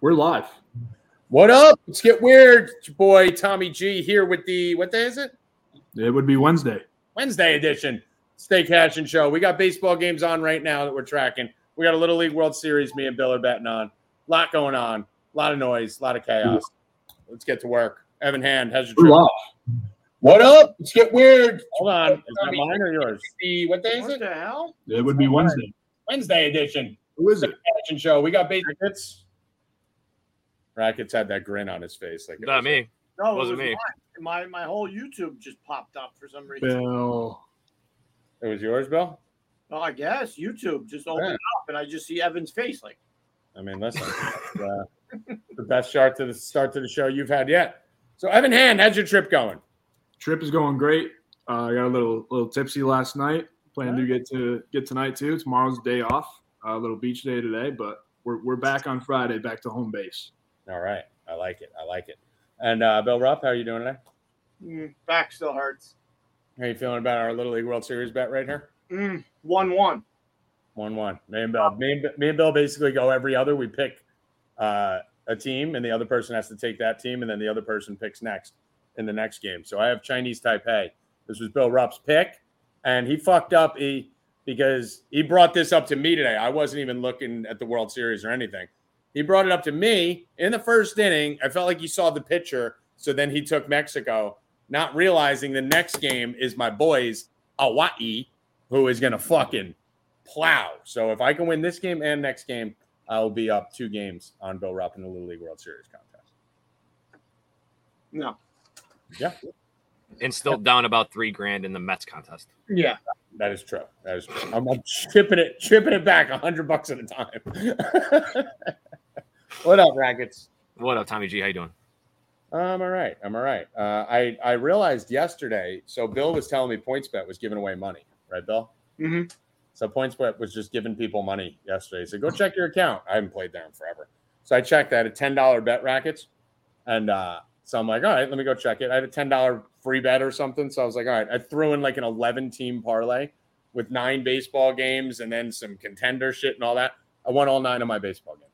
We're live. What up? Let's get weird. It's your boy Tommy G here with the what day is it? It would be Wednesday. Wednesday edition. Stay Cash and Show. We got baseball games on right now that we're tracking. We got a Little League World Series. Me and Bill are betting on. A lot going on. A lot of noise. A lot of chaos. Let's get to work. Evan Hand, how's your We're trip? live. What up? Let's get weird. Hold on. Is that mine or yours? The what day is What it? the hell? It would be Wednesday. Wednesday edition. Who is it? Cash and Show. We got Rackets. Rackets had that grin on his face. Like Not was- me. No, Wasn't it was me. mine. My my whole YouTube just popped up for some reason. Bill. It was yours, Bill. Well, I guess YouTube just opened Yeah. up and I just see Evan's face. Like, I mean, listen, uh, the best start to the start to the show you've had yet. So, Evan Hand, how's your trip going? Trip is going great. Uh, I got a little little tipsy last night. Plan to get to get tonight too. Tomorrow's day off. A little beach day today, but we're we're back on Friday, back to home base. All right, I like it. I like it. And uh, Bill Rupp, how are you doing today? mm, back still hurts. How are you feeling about our Little League World Series bet right here? Mm, one one. One one. Me and Bill. Me and, me and Bill basically go every other. We pick uh, a team, and the other person has to take that team, and then the other person picks next in the next game. So I have Chinese Taipei. This was Bill Rupp's pick, and he fucked up. He because he brought this up to me today. I wasn't even looking at the World Series or anything. He brought it up to me in the first inning. I felt like he saw the pitcher, so then he took Mexico, not realizing the next game is my boys Hawaii, who is gonna fucking plow. So if I can win this game and next game, I'll be up two games on Bill Rupp in the Little League World Series contest. No. Yeah. And still down about three grand in the Mets contest. Yeah. That is true. That is true. I'm, I'm chipping it, chipping it back a hundred bucks at a time. what up, Rackets? What up, Tommy G? How you doing? I'm all right. I'm all right. Uh, I I realized yesterday. So Bill was telling me PointsBet was giving away money, right, Bill? Mm-hmm. So PointsBet was just giving people money yesterday. So go check your account. I haven't played there in forever. So I checked. I had a ten dollar bet rackets, and uh, so I'm like, all right, let me go check it. I had a ten dollar free bet or something. So I was like, all right. I threw in like an eleven team parlay with nine baseball games and then some contender shit and all that. I won all nine of my baseball games.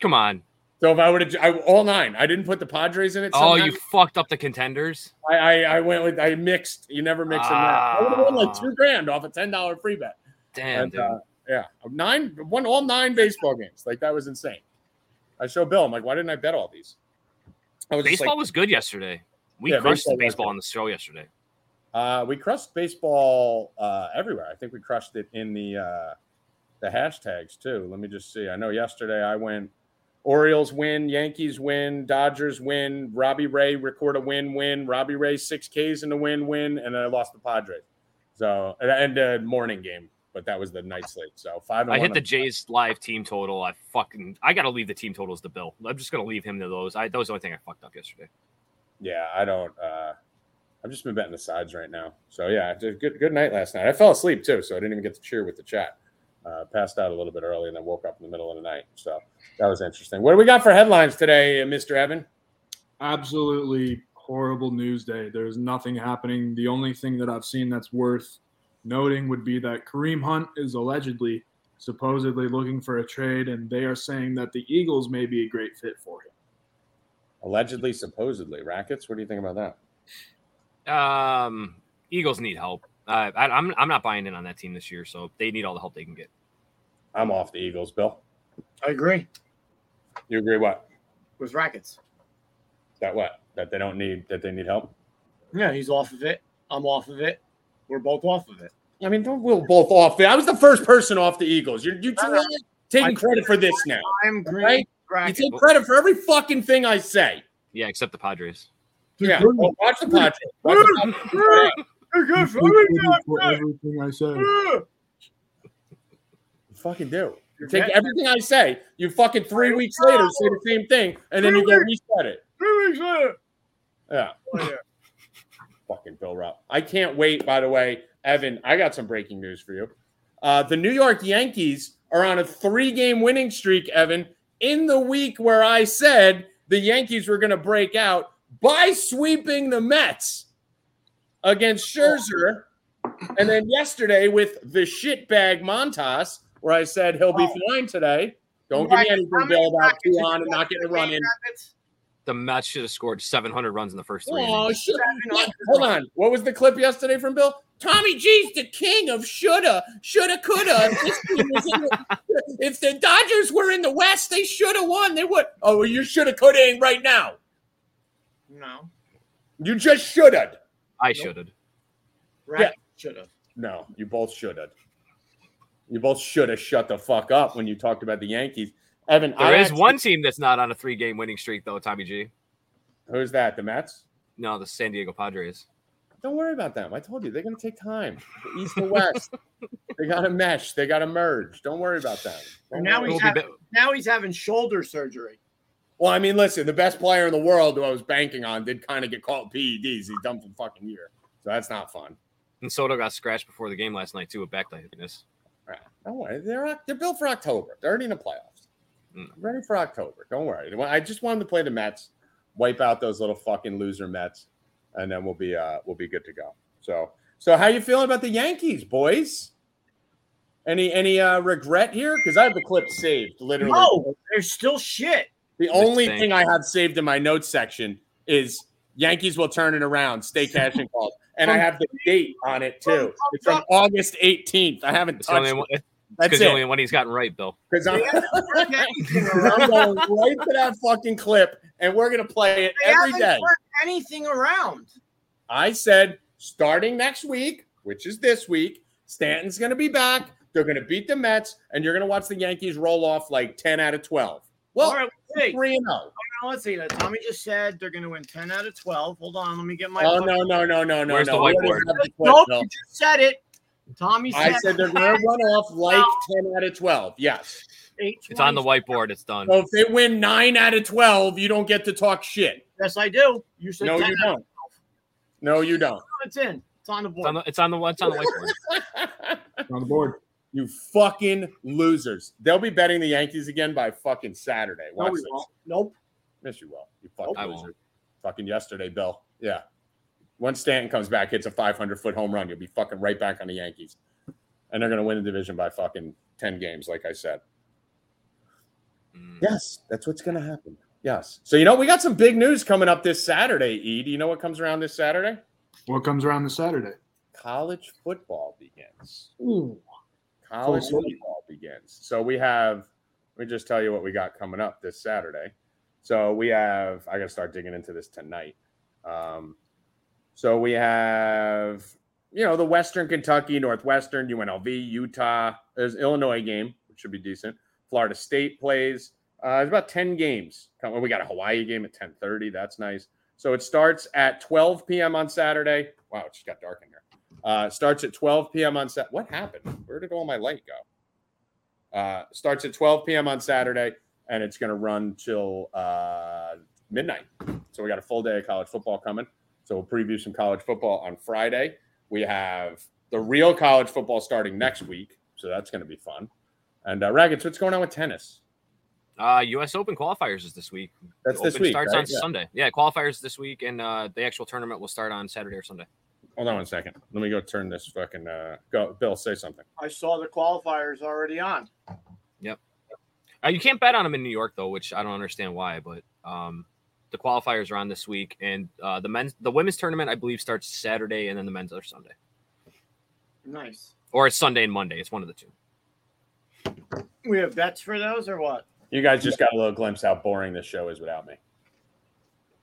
Come on. So if I would have I all nine, I didn't put the Padres in it. Oh, you fucked up the contenders. I, I I went with I mixed. You never mix them. Up. I would have won like two grand off a ten dollar free bet. Damn, And, uh, yeah, nine won all nine baseball games. Like that was insane. I show Bill. I'm like, why didn't I bet all these? I was baseball like, was good yesterday. We Yeah, crushed baseball baseball on the show yesterday. uh, we crushed baseball uh, everywhere. I think we crushed it in the uh, the hashtags too. Let me just see. I know yesterday I went Orioles win, Yankees win, Dodgers win, Robbie Ray record a win, win, Robbie Ray six Ks in the win, win, and then I lost the Padres. So and, and a morning game, but that was the night slate. So five. And I hit the Jays live team total. I fucking I gotta leave the team totals to Bill. I'm just gonna leave him to those. I that was the only thing I fucked up yesterday. Yeah, I don't. uh I've just been betting the sides right now. So yeah, a good good night last night. I fell asleep too, so I didn't even get to cheer with the chat. Uh, passed out a little bit early and then woke up in the middle of the night. So that was interesting. What do we got for headlines today, uh, Mr. Evan? Absolutely horrible news day. There's nothing happening. The only thing that I've seen that's worth noting would be that Kareem Hunt is allegedly, supposedly looking for a trade, and they are saying that the Eagles may be a great fit for him. Allegedly, supposedly, rackets. What do you think about that? Um, Eagles need help. Uh, I, I'm I'm not buying in on that team this year, so they need all the help they can get. I'm off the Eagles, Bill. I agree You agree? What? with rackets. That what? That they don't need? That they need help? Yeah, he's off of it. I'm off of it. We're both off of it. I mean, we'll both off. It? I was the first person off the Eagles. You're you No, no. taking I- credit for this now. I'm green. Right? You take credit for every fucking thing I say. Yeah, except the Padres. Yeah, well, watch the podcast. Watch the podcast. You're good for Take me, credit for everything I say. Fucking do. You take everything I say. You fucking three weeks later say the same thing, and then you go reset it. Three weeks later. Yeah, Oh, yeah. fucking Bill Rupp. I can't wait. By the way, Evan, I got some breaking news for you. Uh, the New York Yankees are on a three-game winning streak, Evan. In the week where I said the Yankees were going to break out by sweeping the Mets against Scherzer, and then yesterday with the shitbag Montas, where I said he'll be Oh. fine today. Don't Right, give me anything, Bill, about brackets two did on you and not getting a run in. rabbits? The Mets should have scored 700 runs in the first three. Oh, innings. shit. Seven Yeah, Hold on. What was the clip yesterday from Bill? Tommy G's the king of shoulda, shoulda, coulda. If this team in the- If the Dodgers were in the West, they should have won. They would. Oh, you shoulda, coulda ain't right now. No. You just shoulda. I should have. Right. Should have. No, you both shoulda. You both shoulda shut the fuck up when you talked about the Yankees. Evan, There I is actually- one team that's not on a three game winning streak, though, Tommy G. Who's that? The Mets? No, the San Diego Padres. Don't worry about them. I told you they're going to take time. The East and West, they got to mesh. They got to merge. Don't worry about that. Don't Now worry. he's It'll be having, now he's having shoulder surgery. Well, I mean, listen, the best player in the world who I was banking on did kind of get caught PEDs. He's done for the fucking year. So that's not fun. And Soto got scratched before the game last night, too, with back tightness. All right. Don't worry. They're, they're built for October. They're already in the playoffs. Mm. Ready for October. Don't worry. I just want them to play the Mets, wipe out those little fucking loser Mets, and then we'll be uh we'll be good to go. So so how you feeling about the Yankees, boys? Any any uh regret here? Because I have the clip saved, literally. No, there's still shit. The only thing I have saved in my notes section is Yankees will turn it around, stay cash and calls. And I have the date on it too. It's from August 18th. I haven't It's the only it. That's the only one he's gotten right, Bill. Because I'm, Anything I'm around. going right to that fucking clip and we're going to play it They every haven't day. turned anything around. I said starting next week, which is this week, Stanton's going to be back. They're going to beat the Mets, and you're going to watch the Yankees roll off like 10 out of 12. Well, All right, 3 and 0. Now, let's see. Tommy just said they're going to win 10 out of 12. Hold on. Let me get my. Oh, no, no, no, no, no. Where's no. the whiteboard? have the Nope, Bill. you just said it. Tommy said, I said they're going to run off like 10 out of 12. Yes. It's on the whiteboard. It's done. So if they win 9 out of 12, you don't get to talk shit. Yes, I do. You said No, 10 you out don't. No, you don't. It's in. It's on the It's board. on the, it's on the, it's on the whiteboard. on the board. you fucking losers. They'll be betting the Yankees again by fucking Saturday. no, Watch we this. won't. Nope. Yes, you will. You fucking I loser. won't. Fucking yesterday, Bill. Yeah. Once Stanton comes back, hits a 500 foot home run, you'll be fucking right back on the Yankees. And they're going to win the division by fucking 10 games, like I said. Mm. Yes, that's what's going to happen. Yes. So, you know, we got some big news coming up this Saturday, E. Do you know what comes around this Saturday? What comes around this Saturday? College football begins. Ooh. College football begins. So we have, let me just tell you what we got coming up this Saturday. So we have, I got to start digging into this tonight. Um, so we have, you know, the Western Kentucky, Northwestern, UNLV, Utah. There's Illinois game, which should be decent. Florida State plays. Uh, there's about 10 games. We got a Hawaii game at 10:30. That's nice. So it starts at 12 p.m. on Saturday. Wow, it just got dark in here. Uh, starts at 12 p.m. on Sat. What happened? Where did all my light go? Uh, starts at 12 p.m. on Saturday, and it's going to run till uh, midnight. So we got a full day of college football coming. So we'll preview some college football on Friday. We have the real college football starting next week, so that's going to be fun. And uh, Rackets, what's going on with tennis? Uh, U.S. Open qualifiers is this week. That's The this Open week, starts right? on Yeah. Sunday. Yeah, qualifiers this week, and uh, the actual tournament will start on Saturday or Sunday. Hold on one second. Let me go turn this fucking. Uh, go, Bill. Say something. I saw the qualifiers already on. Uh, you can't bet on them in New York though, which I don't understand why. But um, the qualifiers are on this week, and uh, the men's, the women's tournament, I believe, starts Saturday, and then the men's are Sunday, Nice. or it's Sunday and Monday. It's one of the two. We have bets for those or what? You guys just got a little glimpse how boring this show is without me.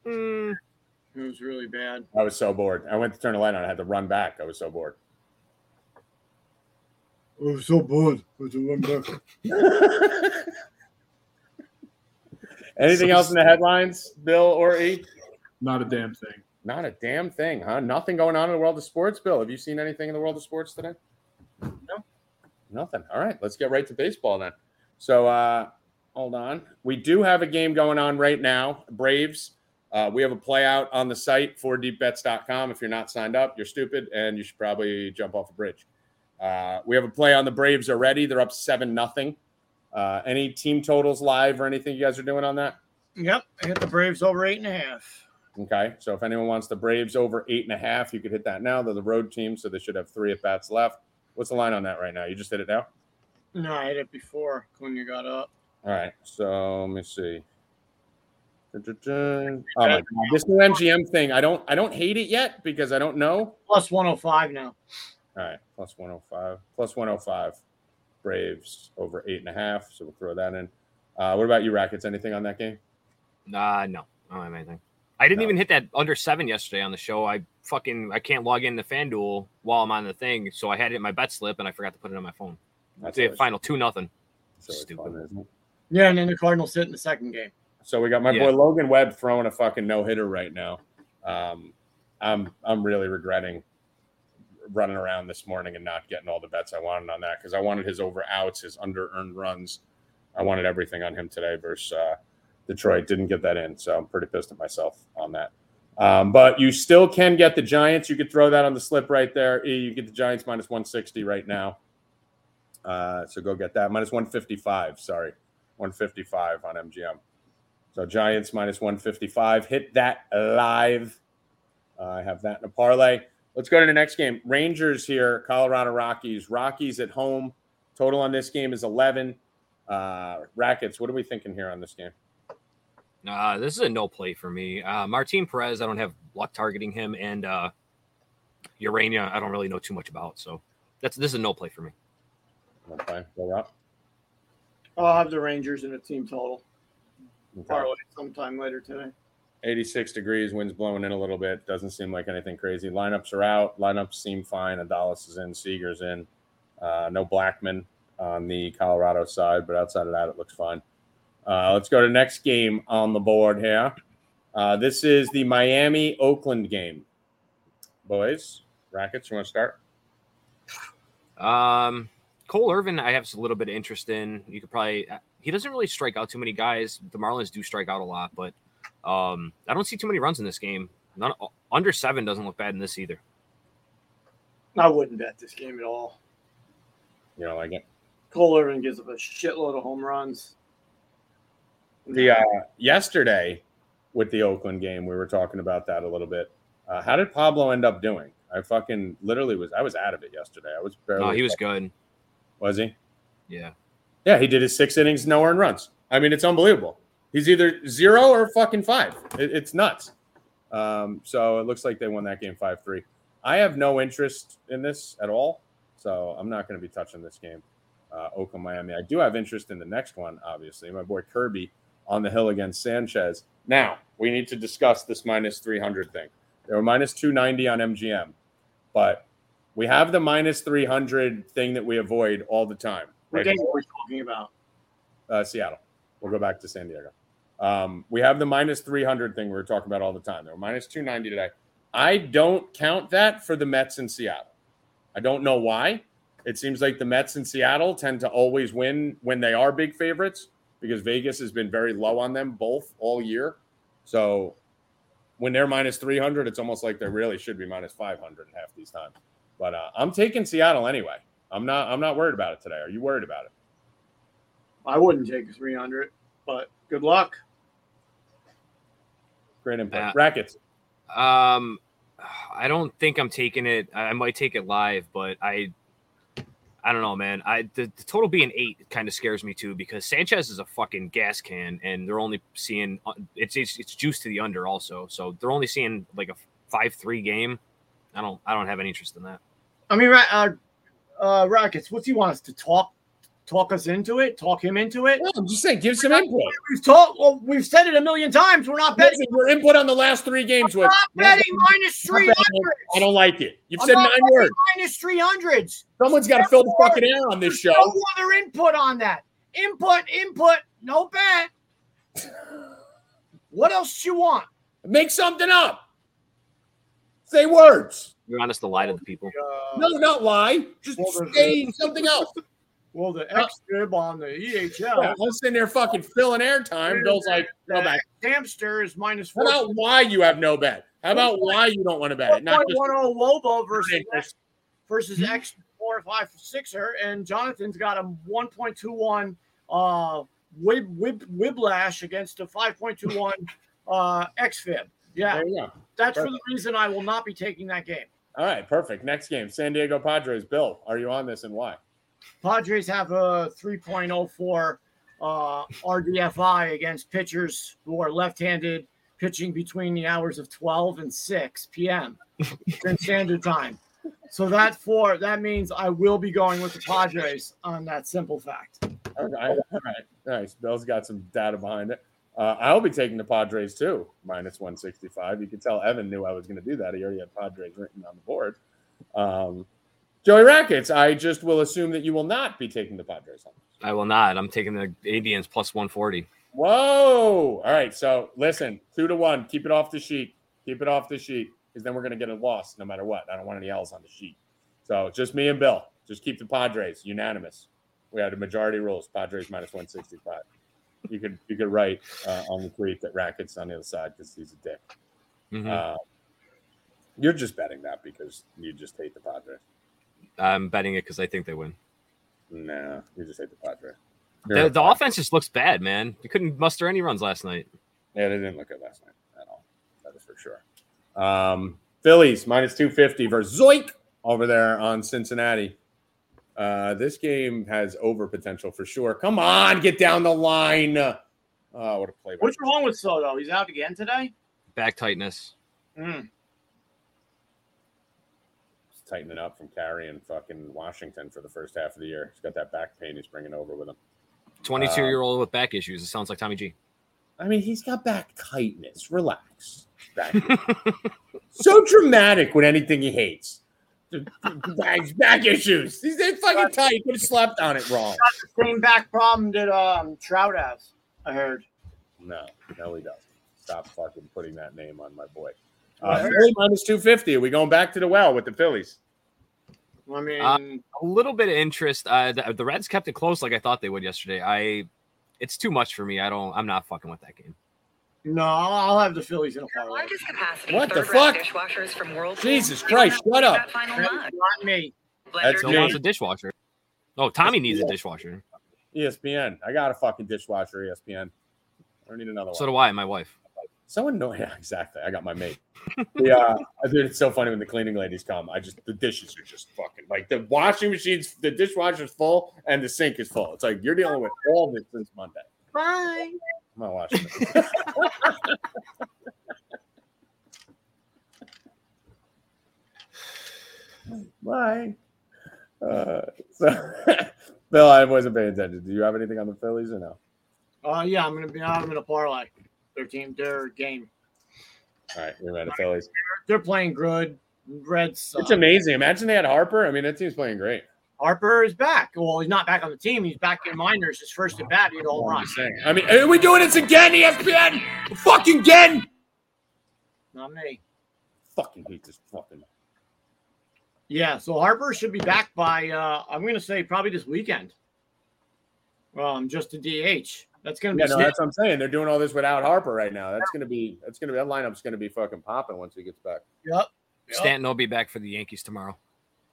Mm, It was really bad. I was so bored. I went to turn the light on. I had to run back. I was so bored. I was so bored. With the one back. Anything else in the headlines, Bill or E? Not a damn thing. Not a damn thing, huh? Nothing going on in the world of sports, Bill. Have you seen anything in the world of sports today? No. Nothing. All right, let's get right to baseball then. So, uh, hold on. We do have a game going on right now. Braves. Uh, we have a play out on the site for deepbets.com. If you're not signed up, you're stupid and you should probably jump off a bridge. Uh, we have a play on the Braves already. They're up 7 nothing. Uh, any team totals live or anything you guys are doing on that? Yep. I hit the Braves over eight and a half. Okay. So if anyone wants the Braves over eight and a half, you could hit that now. They're the road team, so they should have three at bats left. What's the line on that right now? You just hit it now? No, I hit it before when you got up. All right, so let me see. Oh my god, this new MGM thing. I don't I don't hate it yet because I don't know. Plus 105 now. All right, plus 105. Plus 105. Braves over eight and a half. So we'll throw that in. Uh, what about you, Rackets? Anything on that game? Nah, no, I don't have anything. I didn't No. even hit that under seven yesterday on the show. I fucking I can't log in the FanDuel while I'm on the thing, so I had it in my bet slip and I forgot to put it on my phone. That's the final two nothing. Stupid. fun, isn't it? Yeah, and then the Cardinals sit in the second game. So we got my Yeah. boy Logan Webb throwing a fucking no hitter right now. Um, I'm I'm really regretting running around this morning and not getting all the bets I wanted on that because I wanted his over outs, his under earned runs. I wanted everything on him today versus uh, Detroit. Didn't get that in, so I'm pretty pissed at myself on that. Um, but you still can get the Giants. You could throw that on the slip right there. You get the Giants minus 160 right now. Uh, so go get that minus 155. Sorry, 155 on MGM. So Giants minus 155. Hit that live. Uh, I have that in a parlay. Let's go to the next game. Rangers here, Colorado Rockies. Rockies at home. Total on this game is 11. Uh, Rackets, what are we thinking here on this game? Uh, this is a no play for me. Uh, Martin Perez, I don't have luck targeting him, and uh, Ureña, I don't really know too much about. So that's this is a no play for me. Okay, go up. I'll have the Rangers in a team total. Okay. Parlay sometime later today. 86 degrees, winds blowing in a little bit. Doesn't seem like anything crazy. Lineups are out. Lineups seem fine. Adolis is in. Seager's in. Uh, no Blackmon on the Colorado side, but outside of that, it looks fine. Uh, let's go to next game on the board here. Uh, this is the Miami Oakland game. Boys, Rackets, you want to start? Um, Cole Irvin, I have a little bit of interest in. You could probably uh, he doesn't really strike out too many guys. The Marlins do strike out a lot, but um, I don't see too many runs in this game. None under seven doesn't look bad in this either. I wouldn't bet this game at all. You don't like it? Cole Irvin gives up a shitload of home runs. The uh, yesterday with the Oakland game, we were talking about that a little bit. Uh, how did Pablo end up doing? I fucking literally was. I was out of it yesterday. I was barely. No, he was good. Was he? Yeah. Yeah, he did his six innings, no earned runs. I mean, it's unbelievable. He's either zero or fucking five. It, it's nuts. Um, so it looks like they won that game five three. I have no interest in this at all, so I'm not going to be touching this game. Uh, Oakland, Miami. I do have interest in the next one, obviously. My boy Kirby on the hill against Sanchez. Now we need to discuss this minus 300 thing. They were minus 290 on MGM, but we have the minus 300 thing that we avoid all the time. What Right? game are we talking about? uh, Seattle. We'll go back to San Diego. Um, we have the minus 300 thing we were talking about all the time. They were minus 290 today. I don't count that for the Mets in Seattle. I don't know why. It seems like the Mets in Seattle tend to always win when they are big favorites because Vegas has been very low on them both all year. So when they're minus 300, it's almost like they really should be minus 500 half these times. But uh, I'm taking Seattle anyway. I'm not. I'm not worried about it today. Are you worried about it? I wouldn't take 300, but good luck. Great input. Uh, Rackets. Um, I don't think I'm taking it. I might take it live, but I, I don't know, man. I the, the total being eight kind of scares me too because Sanchez is a fucking gas can, and they're only seeing uh, it's it's, it's juice to the under also, so they're only seeing like a five three game. I don't I don't have any interest in that. I mean, Ra- uh, uh, Rackets, what's he want us to talk talk us into it? Talk him into it? Well, I'm just saying, give some input. We've talked. Well, we've said it a million times. We're not betting. Listen, your input on the last three games was Not betting minus Not three betting hundred. I don't like it. You've I'm said not nine betting words. minus three hundreds. Someone's got to fill the fucking air on this show. No other input on that. Input, input, no bet. What else do you want? Make something up. Say words. You're honest to lie to the people. Uh, No, not lie. Just Well, say something else. Well, the X fib on the Yeah, EHL. I'm sitting there fucking filling airtime. Bill's like, no bet. hamster is minus How about why you have no bet? How about why you don't want to bet it? Not just 1.10 Lobo versus ridiculous. versus X four five sixer, and Jonathan's got a 1.21 uh wib wib whiplash against a 5.21 uh X fib. Yeah, There you go. that's for the reason I will not be taking that game. All right, perfect. Next game, San Diego Padres. Bill, are you on this and why? Padres have a 3.04 uh, RDFI against pitchers who are left-handed pitching between the hours of 12 and 6 p.m. Eastern Standard Time. So that for that means I will be going with the Padres on that simple fact. All right, all right, nice. Bill's got some data behind it. Uh, I'll be taking the Padres too, minus 165. You can tell Evan knew I was going to do that. He already had Padres written on the board. Um, Joey Rackets, I just will assume that you will not be taking the Padres. On. I will not. I'm taking the Indians plus 140. Whoa! All right, so listen, two to one. Keep it off the sheet. Keep it off the sheet because then we're going to get a loss no matter what. I don't want any L's on the sheet. So just me and Bill. Just keep the Padres unanimous. We had a majority rules. Padres minus 165. You could you could write uh, on the tweet that Rackets on the other side because he's a dick. Mhm. Uh, you're just betting that because you just hate the Padres. I'm betting it because I think they win. No, you just hate the Padres. The, the offense just looks bad, man. You couldn't muster any runs last night. Yeah, they didn't look good last night at all. That is for sure. Um, Phillies minus 250 versus Zeuch over there on Cincinnati. Uh, this game has over potential for sure. Come on, get down the line. Oh, what a play. What's wrong with Soto? He's out again today. Back tightness. Mm. He's tightening up from carrying fucking Washington for the first half of the year. He's got that back pain he's bringing over with him. 22 year old with back issues. It sounds like Tommy G. I mean, he's got back tightness. Relax. Back. so dramatic with anything he hates. Back, back issues. He's it's fucking tight. He could have slept on it wrong. Same back problem that um, Trout has. I heard. No, no, he doesn't. Stop fucking putting that name on my boy. Uh, Right. Philly minus 250. Are we going back to the well with the Phillies? I mean, Uh, A little bit of interest. Uh, the, the Reds kept it close like I thought they would yesterday. I, it's too much for me. I don't. I'm not fucking with that game. no, I'll have the Phillies in a Your parlay. largest capacity What the fuck? dishwashers from World. Jesus You Christ, shut up. that final Not mug. me. That's Blender No me. down. one's a dishwasher. Oh, Tommy needs a dishwasher. ESPN. I got a fucking dishwasher, ESPN. I don't need another one. So do I. My wife. Someone know, yeah, exactly. I got my mate. Yeah, uh, dude, it's so funny when the cleaning ladies come. I just the dishes are just fucking like the washing machines, the dishwasher's full and the sink is full. It's like you're dealing with all this since Monday. Bye. I'm not watching it. Bye. Uh, so, Bill, I wasn't paying attention. Do you have anything on the Phillies or no? Uh, yeah, I'm gonna be. I'm gonna parlay. Their team, their game. All right, we're at the Phillies. They're playing good. Reds. It's amazing. Imagine they had Harper. I mean, that team's playing great. Harper is back. Well, he's not back on the team. He's back in minors. His first at bat, he had a home I'm run. saying. I mean, are we doing this again, E ESPN? Fucking again? Not me. Fucking hate this fucking. Yeah, so Harper should be back by. uh I'm gonna say probably this weekend. Um, just a DH. That's gonna be. Yeah, no, that's what I'm saying. They're doing all this without Harper right now. That's gonna be. That's gonna be. That lineup's gonna be fucking popping once he gets back. Yep. Yep. Stanton will be back for the Yankees tomorrow.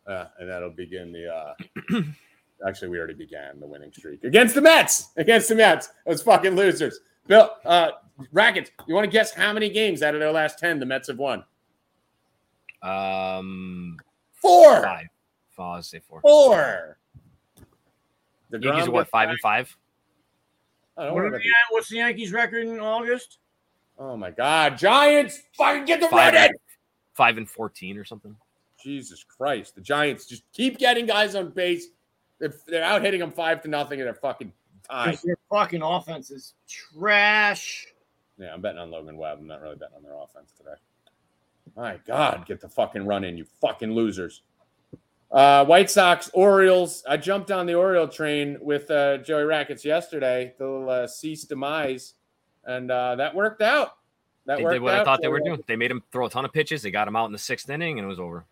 Uh, and that'll begin the. uh Actually, we already began the winning streak against the Mets. Against the Mets, those fucking losers. Bill, uh, Rackets, you want to guess how many games out of their last ten the Mets have won? Um, Four. five. Five. I'll say four. Four. The Yankees are what five and five. I don't What worry about the- the- what's the Yankees record in August? Oh my God, Giants! Fucking get the Five, red and, five and fourteen or something. Jesus Christ, the Giants just keep getting guys on base. They're, they're out hitting them five to nothing, and they're fucking tied. Their fucking offense is trash. Yeah, I'm betting on Logan Webb. I'm not really betting on their offense today. My God, get the fucking run in, you fucking losers. Uh, White Sox, Orioles. I jumped on the Oriole train with uh, Joey Rackets yesterday, the little uh, cease demise, and uh, that worked out. That They worked did what I thought they were doing. They made him throw a ton of pitches. They got him out in the sixth inning, and it was over.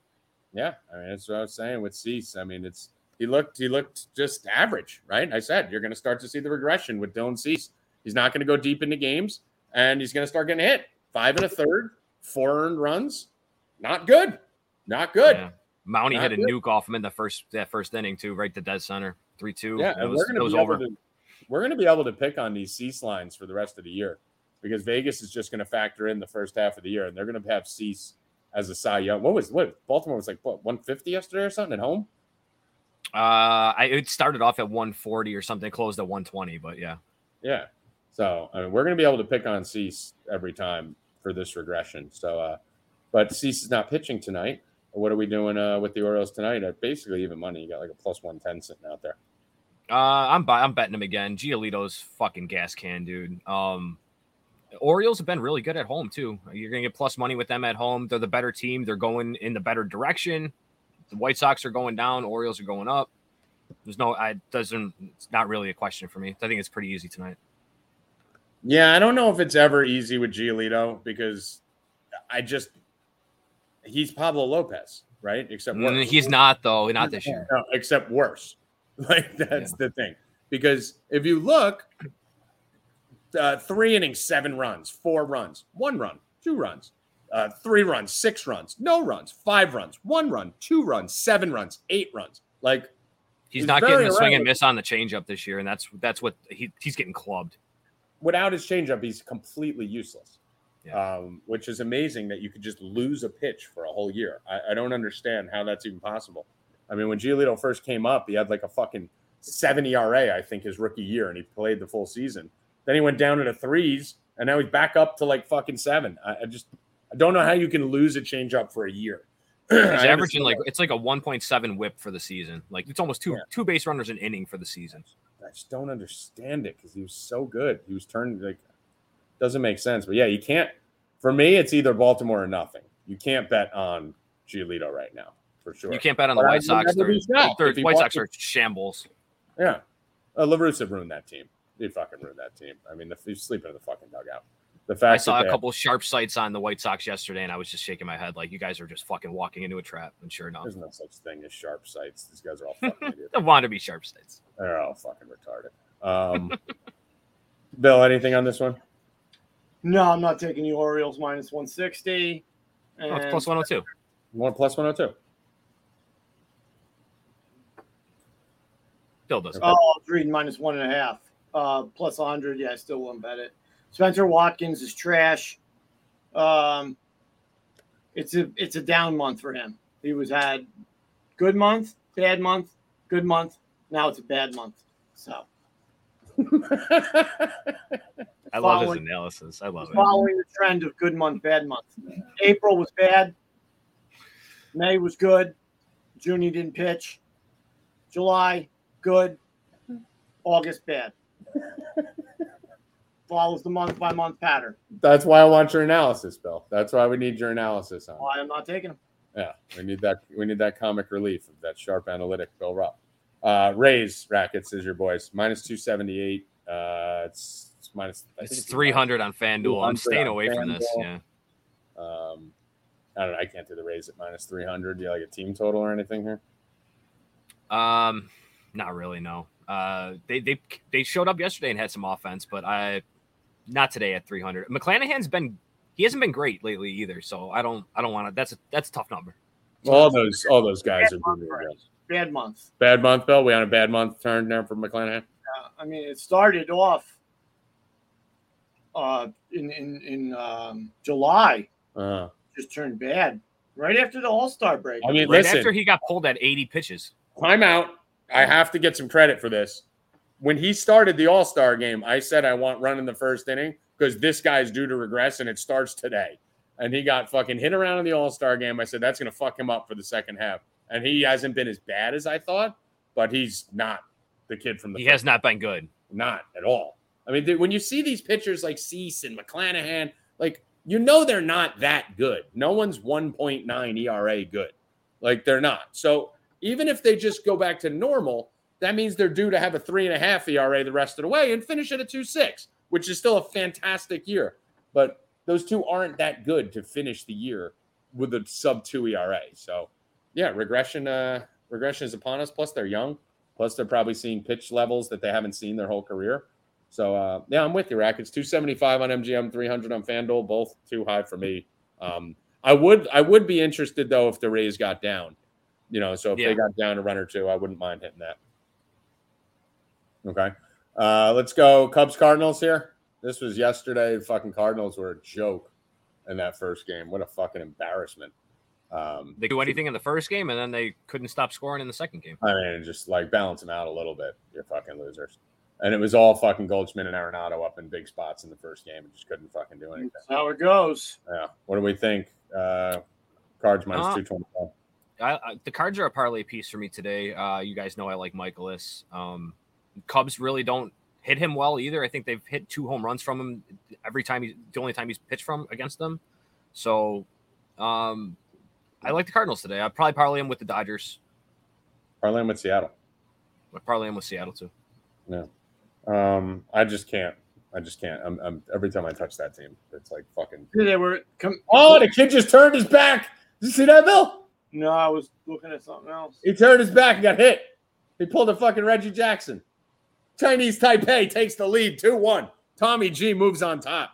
Yeah, I mean that's what I was saying with Cease. I mean, it's he looked he looked just average, right? I said you're going to start to see the regression with Dylan Cease. He's not going to go deep into games, and he's going to start getting hit. Five and a third, four earned runs, not good, not good. Yeah. Mounty Not hit a nuke off him in the first that first inning too, right to dead center, three two. Yeah, it was, we're going to was be over. able to we're going to be able to pick on these Cease lines for the rest of the year because Vegas is just going to factor in the first half of the year, and they're going to have Cease as a Cy Young. What was what Baltimore was like? What 150 yesterday or something at home? Uh, I it started off at 140 or something, closed at 120, but yeah. Yeah. So I mean, we're going to be able to pick on Cease every time for this regression. So, uh, but Cease is not pitching tonight. What are we doing uh, with the Orioles tonight? At basically even money. You got like a plus 110 sitting out there. Uh, I'm I'm betting him again. Giolito's fucking gas can, dude. Um, Orioles have been really good at home too. You're gonna get plus money with them at home. They're the better team. They're going in the better direction. The White Sox are going down. Orioles are going up. There's no, I doesn't. It's not really a question for me. I think it's pretty easy tonight. Yeah, I don't know if it's ever easy with Giolito because I just he's Pablo Lopez, right? Except Mm, worse. He's not though. Not this year. No, except worse. Like that's the thing. Because if you look, uh, three innings, seven runs, four runs, one run, two runs, uh, three runs, six runs, no runs, five runs, one run, two runs, seven runs, eight runs. Like He's, He's not getting the swing and miss on the changeup this year, and that's that's what he, he's getting clubbed. without his changeup, he's completely useless. Yeah. Um, which is amazing that you could just lose a pitch for a whole year. I, I don't understand how that's even possible. I mean, when Giolito first came up, he had like a fucking seven ERA, I think, his rookie year, and he played the full season. Then he went down into threes, and now he's back up to like fucking seven. I, I just I don't know how you can lose a changeup for a year. He's averaging like it's like a 1.7 whip for the season. Like it's almost two Yeah. two base runners an inning for the season. I just don't understand it because he was so good. He was turned like doesn't make sense. But yeah, you can't. For me, it's either Baltimore or nothing. You can't bet on Giolito right now for sure. You can't bet on the White Sox. They're, be shocked they're- if White Sox are shambles. Yeah, uh, La Russa ruined that team. He fucking ruined that team. I mean, the, he's sleeping in the fucking dugout. The fact I saw a couple sharp sights on the White Sox yesterday, and I was just shaking my head like you guys are just fucking walking into a trap. And sure enough, There's no such thing as sharp sights. These guys are all fucking idiots. they want to be sharp sights. They're all fucking retarded. Um, Bill, anything on this one? No, I'm not taking the Orioles minus 160. Oh, it's plus 102. One plus one hundred two. Bill does. Oh, I was reading minus one and a half. Uh, plus 100. Yeah, I still won't bet it. Spenser Watkins is trash. Um, it's a it's a down month for him. He was had good month, bad month, good month. Now it's a bad month. So I love his analysis. I love it. following the trend of good month, bad month. April was bad. May was good. June he didn't pitch. July good. August bad. Follows the month by month pattern. That's why I want your analysis, Bill. That's why we need your analysis on. it. Why I'm not taking him. Yeah, we need that. We need that comic relief of that sharp analytic, Bill Rupp. Uh, Rays rackets is your boys minus two seventy eight. Uh, it's, it's minus. I think It's 300 on FanDuel. I'm staying on away from this. Yeah. Um, I don't know. I can't do the Rays at minus three hundred. Do you like a team total or anything here? Um, not really. No. Uh, they they they showed up yesterday and had some offense, but I not today at 300. McClanahan's been he hasn't been great lately either, so I don't I don't want to. That's a that's a tough number. All those all those guys are Bad doing month, their best. Bad month. Bad month, Bill. We on a bad month turn there for McClanahan. Uh, I mean, it started off uh, in in in um, July. Uh, Just turned bad right after the All Star break. I mean, Right listen. after he got pulled at 80 pitches. time out. I have to get some credit for this. When he started the All Star game, I said I want run in the first inning because this guy's due to regress and it starts today. And he got fucking hit around in the All Star game. I said that's going to fuck him up for the second half. And he hasn't been as bad as I thought, but he's not the kid from the He first has not been good. not at all. I mean, when you see these pitchers like Cease and McClanahan, like you know they're not that good. No one's 1.9 ERA good. Like they're not. So even if they just go back to normal, that means they're due to have a three and a half ERA the rest of the way and finish at a two six, which is still a fantastic year. But those two aren't that good to finish the year with a sub two ERA. So yeah, regression uh regression is upon us. Plus they're young. Plus they're probably seeing pitch levels that they haven't seen their whole career. So uh, yeah, I'm with you, Rack. It's 275 on MGM, 300 on FanDuel, both too high for me. Um, I would I would be interested though if the Rays got down. You know, so if Yeah. they got down a run or two, I wouldn't mind hitting that. Okay. Uh, let's go Cubs Cardinals here. This was yesterday. The fucking Cardinals were a joke in that first game. What a fucking embarrassment. Um, They do anything in the first game, and then they couldn't stop scoring in the second game. I mean, just like balance them out a little bit. You're fucking losers. And it was all fucking Goldschmidt and Arenado up in big spots in the first game and just couldn't fucking do anything. That's how it goes. Yeah. What do we think? Uh, cards minus Uh, 225. I, I, the cards are a parlay piece for me today. Uh, you guys know I like Mikolas. Um, Cubs really don't hit him well either. I think they've hit two home runs from him every time he the only time he's pitched from against them. So um, I like the Cardinals today. I'd probably parlay him with the Dodgers. Parlay him with Seattle. I'd parlay him with Seattle too. Um, I just can't. I just can't. I'm, I'm every time I touch that team, it's like fucking. They were. Com- Oh, the kid just turned his back. Did you see that, Bill? no, I was looking at something else. He turned his back and got hit. He pulled a fucking Reggie Jackson. Chinese Taipei takes the lead 2 1. Tommy G moves on top.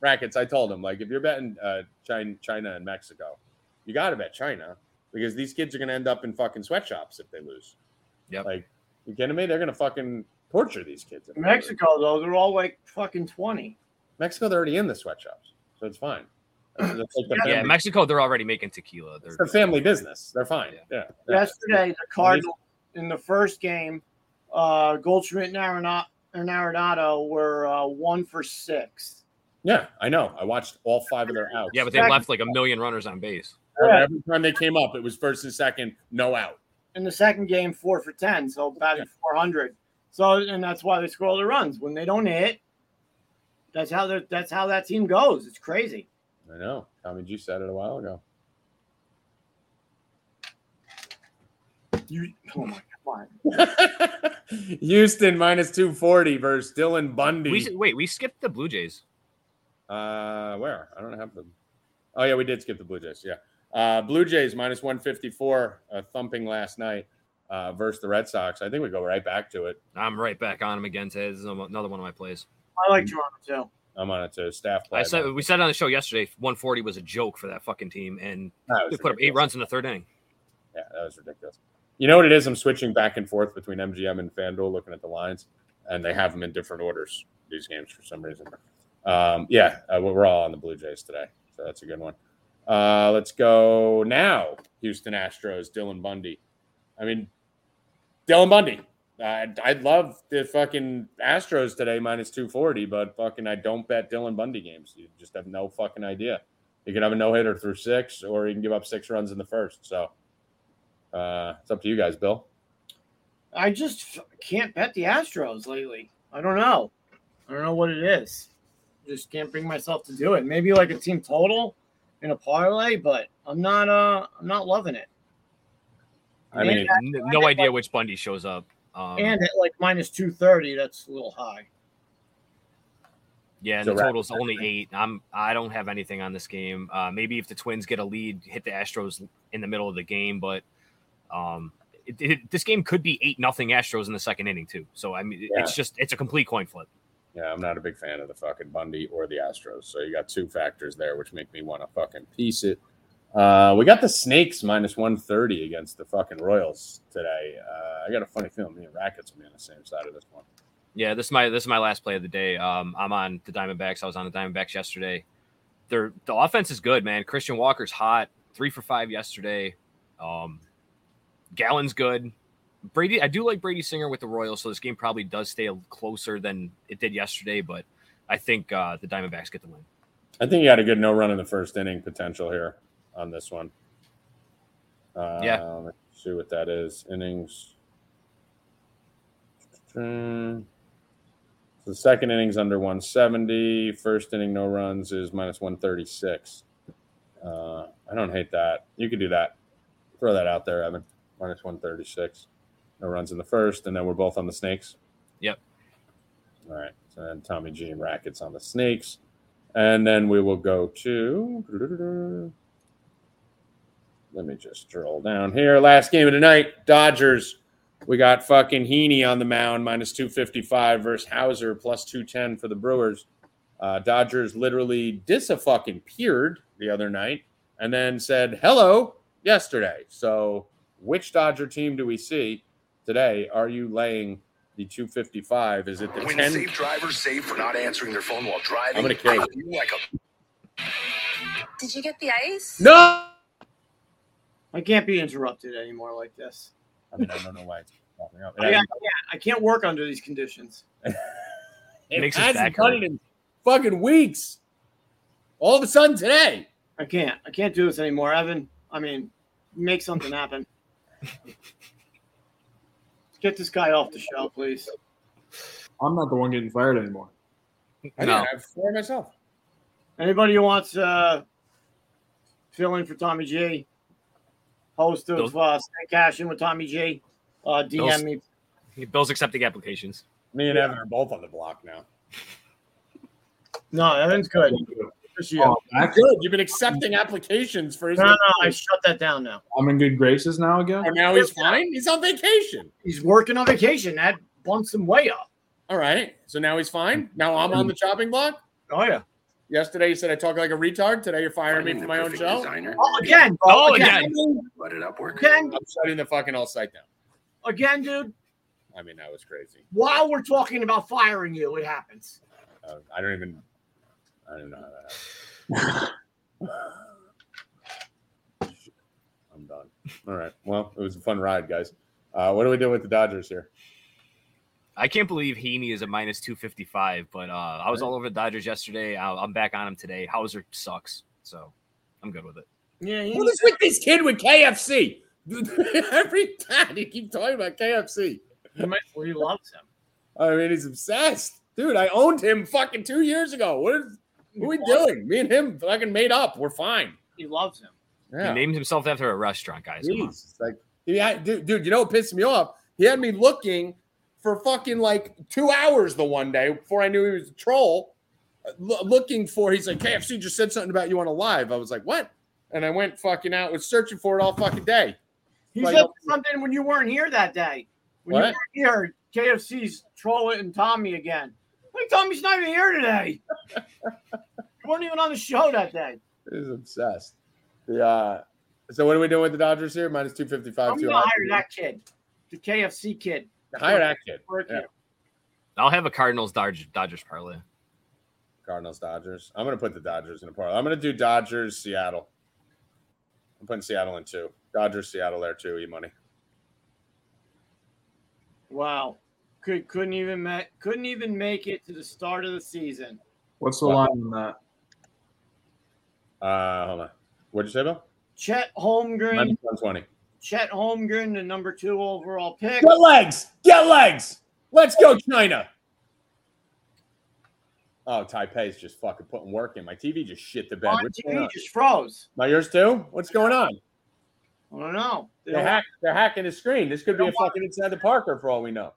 Rackets, I told him, like, if you're betting uh, China, China and Mexico, you got to bet China because these kids are going to end up in fucking sweatshops if they lose. Yeah, Like, you kidding me? They're going to fucking torture these kids. if they lose. Mexico though, they're all like fucking twenty. Mexico, they're already in the sweatshops, so it's fine. That's, that's like Yeah, Mexico, they're already making tequila. They're, it's the family business. They're fine. Yeah. yeah. Yesterday, the Cardinals in the first game, uh, Goldschmidt and Arenado, and Arenado were uh, one for six. Yeah, I know. I watched all five of their outs. yeah, but they Second- left like a million runners on base. Yeah. Every time they came up, it was first and second, no out. In the second game, four for ten, so batting four hundred. So, and that's why they score all the runs. When they don't hit, that's how they're- that's how that team goes. It's crazy. I know. I mean, you said it a while ago. You, oh my god. Houston minus 240 versus Dylan Bundy. We, wait, we skipped the Blue Jays. Uh, where? I don't have them. Oh, yeah, we did skip the Blue Jays. Yeah. Uh, Blue Jays minus 154, uh, thumping last night uh, versus the Red Sox. I think we go right back to it. I'm right back on him again today. This is another one of my plays. I like Toronto too. I'm on it to staff play. I said we said on the show yesterday, 140 was a joke for that fucking team, and they was put up eight runs in the third inning. Yeah, that was ridiculous. You know what it is? I'm switching back and forth between MGM and FanDuel looking at the lines, and they have them in different orders, these games, for some reason. Um, yeah, uh, we're all on the Blue Jays today, so that's a good one. Uh, let's go now. Houston Astros, Dylan Bundy. I mean, Dylan Bundy. I I love the fucking Astros today minus 240, but fucking I don't bet Dylan Bundy games. You just have no fucking idea. You can have a no hitter through six, or you can give up six runs in the first. So uh, it's up to you guys, Bill. I just can't bet the Astros lately. I don't know. I don't know what it is. Just can't bring myself to do it. Maybe like a team total in a parlay, but I'm not. Uh, I'm not loving it. I mean, And- N- no idea which Bundy shows up. Um, and at like minus two thirty, that's a little high. yeah, and So the wrap- total's only eight. I'm I don't have anything on this game. Uh, maybe if the Twins get a lead, hit the Astros in the middle of the game, but um, it, it- this game could be eight nothing Astros in the second inning too. So I mean, Yeah. it's just it's a complete coin flip. yeah, I'm not a big fan of the fucking Bundy or the Astros. So you got two factors there, which make me want to fucking piece it. Uh, we got the Snakes minus 130 against the fucking Royals today. Uh, I got a funny feeling me and Rackets will be on the same side of this one. Yeah, this is my this is my last play of the day. Um, I'm on the Diamondbacks. I was on the Diamondbacks yesterday. Their the offense is good, man. Christian Walker's hot, three for five yesterday. Um, Gallen's good. Brady, I do like Brady Singer with the Royals, so this game probably does stay closer than it did yesterday. But I think uh, the Diamondbacks get the win. I think you had a good no run in the first inning potential here on this one. Uh, Yeah. Let's see what that is. Innings. So the second inning's under 170. First inning, no runs is minus 136. Uh, I don't hate that. You could do that. Throw that out there, Evan. Minus 136. No runs in the first, and then we're both on the Snakes. Yep. All right. So then Tommy G and Rackets on the Snakes. And then we will go to. Let me just drill down here. Last game of the night Dodgers. We got fucking Heaney on the mound, minus 255 versus Houser, plus 210 for the Brewers. Uh, Dodgers literally dis-a-fucking peered the other night and then said hello yesterday. So, which Dodger team do we see today? Are you laying the 255? Is it the When 10? safe drivers save for not answering their phone while driving, I'm gonna kill you. like a Did you get the ice? No! I can't be interrupted anymore like this. I mean, I don't know why it's popping up. I, I, can't, I can't work under these conditions. it makes his hasn't back done it in fucking weeks. All of a sudden today. I can't. I can't do this anymore, Evan. I mean, make something happen. Get this guy off the show, please. I'm not the one getting fired anymore. I No. didn't have four myself. Anybody who wants uh fill in for Tommy G, host of Those- uh Stay Cash in with Tommy G, uh DM Those- me. Bill's accepting applications. Me and Evan are both on the block now. No, Evan's good. Just you. Oh, back- Good. You've been accepting applications for his. No, no, I shut that down now. I'm in good graces now again. Oh, now he's fine. He's on vacation. He's working on vacation. That bumps him way up. All right. So now he's fine. Now I'm on the chopping block. Oh yeah. Yesterday you said I talk like a retard. Today you're firing me Finding for my own show. Designer. Oh, again, bro. Oh, again. again. Let it up work. Again, I'm shutting the fucking whole site down. again, dude. I mean, that was crazy. While we're talking about firing you, it happens. Uh, I don't even. I don't even know how that happened. I'm done. All right. Well, it was a fun ride, guys. Uh, what do we do with the Dodgers here? I can't believe Heaney is a minus 255, but uh, I was all over the Dodgers yesterday. I, I'm back on him today. Houser sucks, so I'm good with it. Yeah, he, What is with this kid with KFC? Every time you keep talking about KFC. he, might- he loves him. I mean, he's obsessed. Dude, I owned him fucking two years ago. What is what are we doing? Me and him fucking made up. We're fine. He loves him. Yeah. He named himself after a restaurant, guys. Jeez. Like, yeah, dude, dude, you know what pissed me off? He had me looking for fucking like two hours the one day before I knew he was a troll. lo- looking for, he's like, KFC just said something about you on a live. I was like, what? And I went fucking out, was searching for it all fucking day. He Like- said something when you weren't here that day. When What? you weren't here, KFC's trolling Tommy again. Like Tommy's not even here today. you weren't even on the show that day. He's obsessed. Yeah. So what are we doing with the Dodgers here? Minus 255. I'm gonna hire that kid, the KFC kid. Hire that kid. Yeah. I'll have a Cardinals Dodgers, Dodgers parlay. Cardinals, Dodgers. I'm going to put the Dodgers in a parlay. I'm going to do Dodgers, Seattle. I'm putting Seattle in two. Dodgers, Seattle there too. E money. Wow. Could couldn't even ma- couldn't even make it to the start of the season. What's the What? line on that? Uh, hold on. What'd you say, Bill? Chet Holmgren, Minus 120. Chet Holmgren, the number two overall pick. Get legs. Get legs. Let's go, China. Oh, Taipei's just fucking putting work in. My TV just shit the bed. On What's TV just froze. My yours too? What's going on? I don't know. They They're, hack, they're hacking the screen. This could be a fucking inside the Parker for all we know.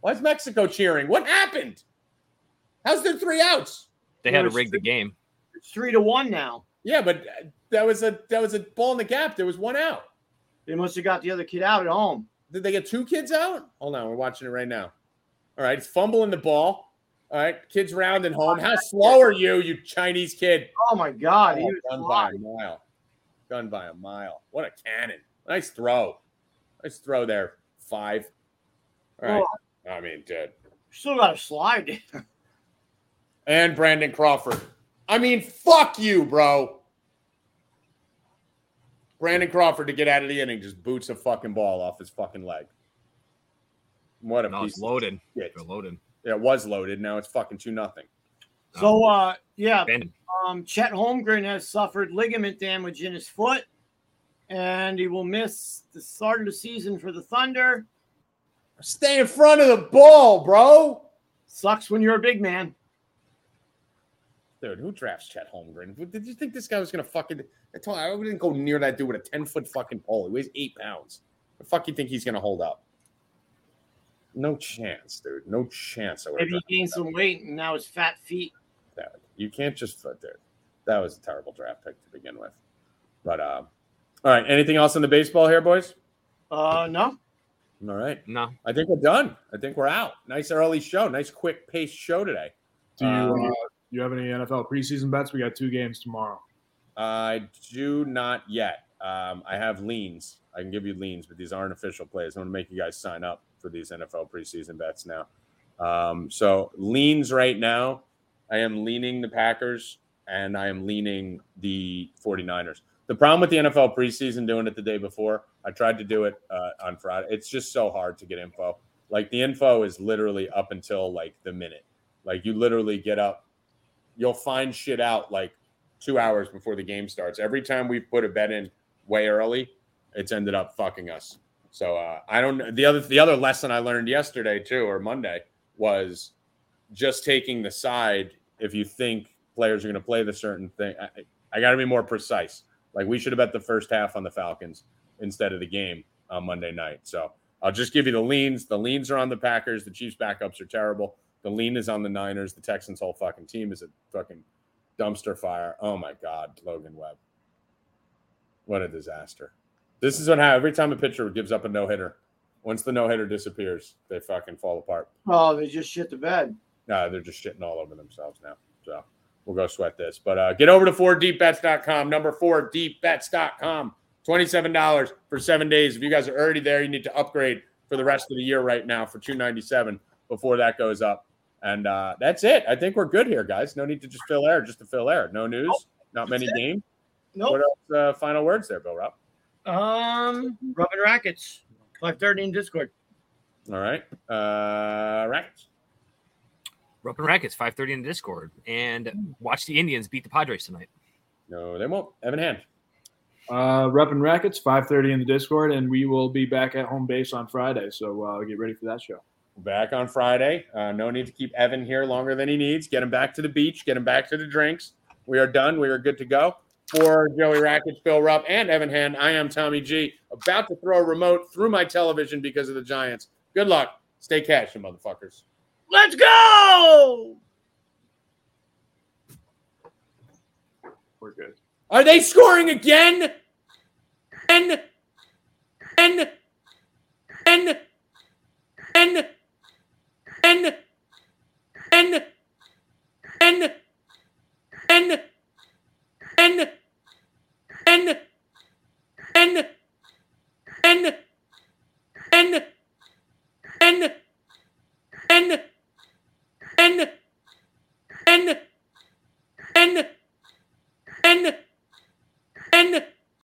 Why is Mexico cheering? What happened? How's there three outs? They had to rig the game. It's three to one now. Yeah, but that was a that was a ball in the gap. There was one out. They must have got the other kid out at home. Did they get two kids out? Hold on, we're watching it right now. All right, it's fumbling the ball. All right, kids rounding home. How slow are you, you Chinese kid? Oh my God, he Oh, was done by a mile. Done by a mile. What a cannon. Nice throw. Nice throw there. Five. All right. Oh. I mean, dude. Still got a slide. And Brandon Crawford. I mean, fuck you, bro. Brandon Crawford to get out of the inning just boots a fucking ball off his fucking leg. What a No, piece it's loaded. shit. They're loaded. Yeah, it was loaded. Now it's fucking two nothing. so uh yeah, um Chet Holmgren has suffered ligament damage in his foot, and he will miss the start of the season for the Thunder. Stay in front of the ball, bro. Sucks when you're a big man. Dude, who drafts Chet Holmgren? Did you think this guy was gonna fucking? I told you, I wouldn't go near that dude with a ten foot fucking pole. He weighs eight pounds. The fuck you think he's gonna hold up? No chance, dude. No chance. I would've Maybe he gained some weight and now his fat feet. that. You can't just dude. That was a terrible draft pick to begin with. But um, all right. Anything else in the baseball here, boys? Uh no. All right. No, I think we're done. I think we're out. Nice early show. Nice quick paced show today. Do you Um, uh, you have any NFL preseason bets? We got two games tomorrow. I do not yet. Um, I have leans. I can give you leans, but these aren't official plays. I want to make you guys sign up for these NFL preseason bets now. Um, so leans right now, I am leaning the Packers and I am leaning the 49ers. The problem with the NFL preseason doing it the day before, I tried to do it uh, on Friday. It's just so hard to get info. Like the info is literally up until like the minute. Like you literally get up, you'll find shit out like two hours before the game starts. Every time we put a bet in way early, it's ended up fucking us. So uh, I don't. The other the other lesson I learned yesterday too, or Monday, was just taking the side if you think players are going to play the certain thing. I, I got to be more precise. Like we should have bet the first half on the Falcons instead of the game on Monday night. So I'll just give you the leans. The leans are on the Packers. The Chiefs backups are terrible. The lean is on the Niners. The Texans' whole fucking team is a fucking dumpster fire. Oh my God, Logan Webb. What a disaster. This is what happens every time a pitcher gives up a no hitter. Once the no hitter disappears, they fucking fall apart. Oh, they just shit the bed. No, they're just shitting all over themselves now. So we'll go sweat this. But uh, get over to 4deepbets.com, number 4deepbets.com. $27 for seven days. If you guys are already there, you need to upgrade for the rest of the year right now for 297 before that goes up. And uh, that's it. I think we're good here, guys. No need to just fill air, just to fill air. No news, not many games. Nope. What else? Uh, final words there, Bill Rob. Um, rubbing rackets. Five thirty in Discord. All right. Uh, Rackets. Ruppin Rackets, 5:30 in the Discord, and watch the Indians beat the Padres tonight. No, they won't. Evan Hand. Uh, Rep and Rackets, 5:30 in the Discord, and we will be back at home base on Friday. So uh, get ready for that show. Back on Friday. Uh, no need to keep Evan here longer than he needs. Get him back to the beach. Get him back to the drinks. We are done. We are good to go. For Joey Rackets, Bill Rupp, and Evan Hand, I am Tommy G. About to throw a remote through my television because of the Giants. Good luck. Stay cash, you motherfuckers. Let's go. We're good. Are they scoring again? And and and and and and and and and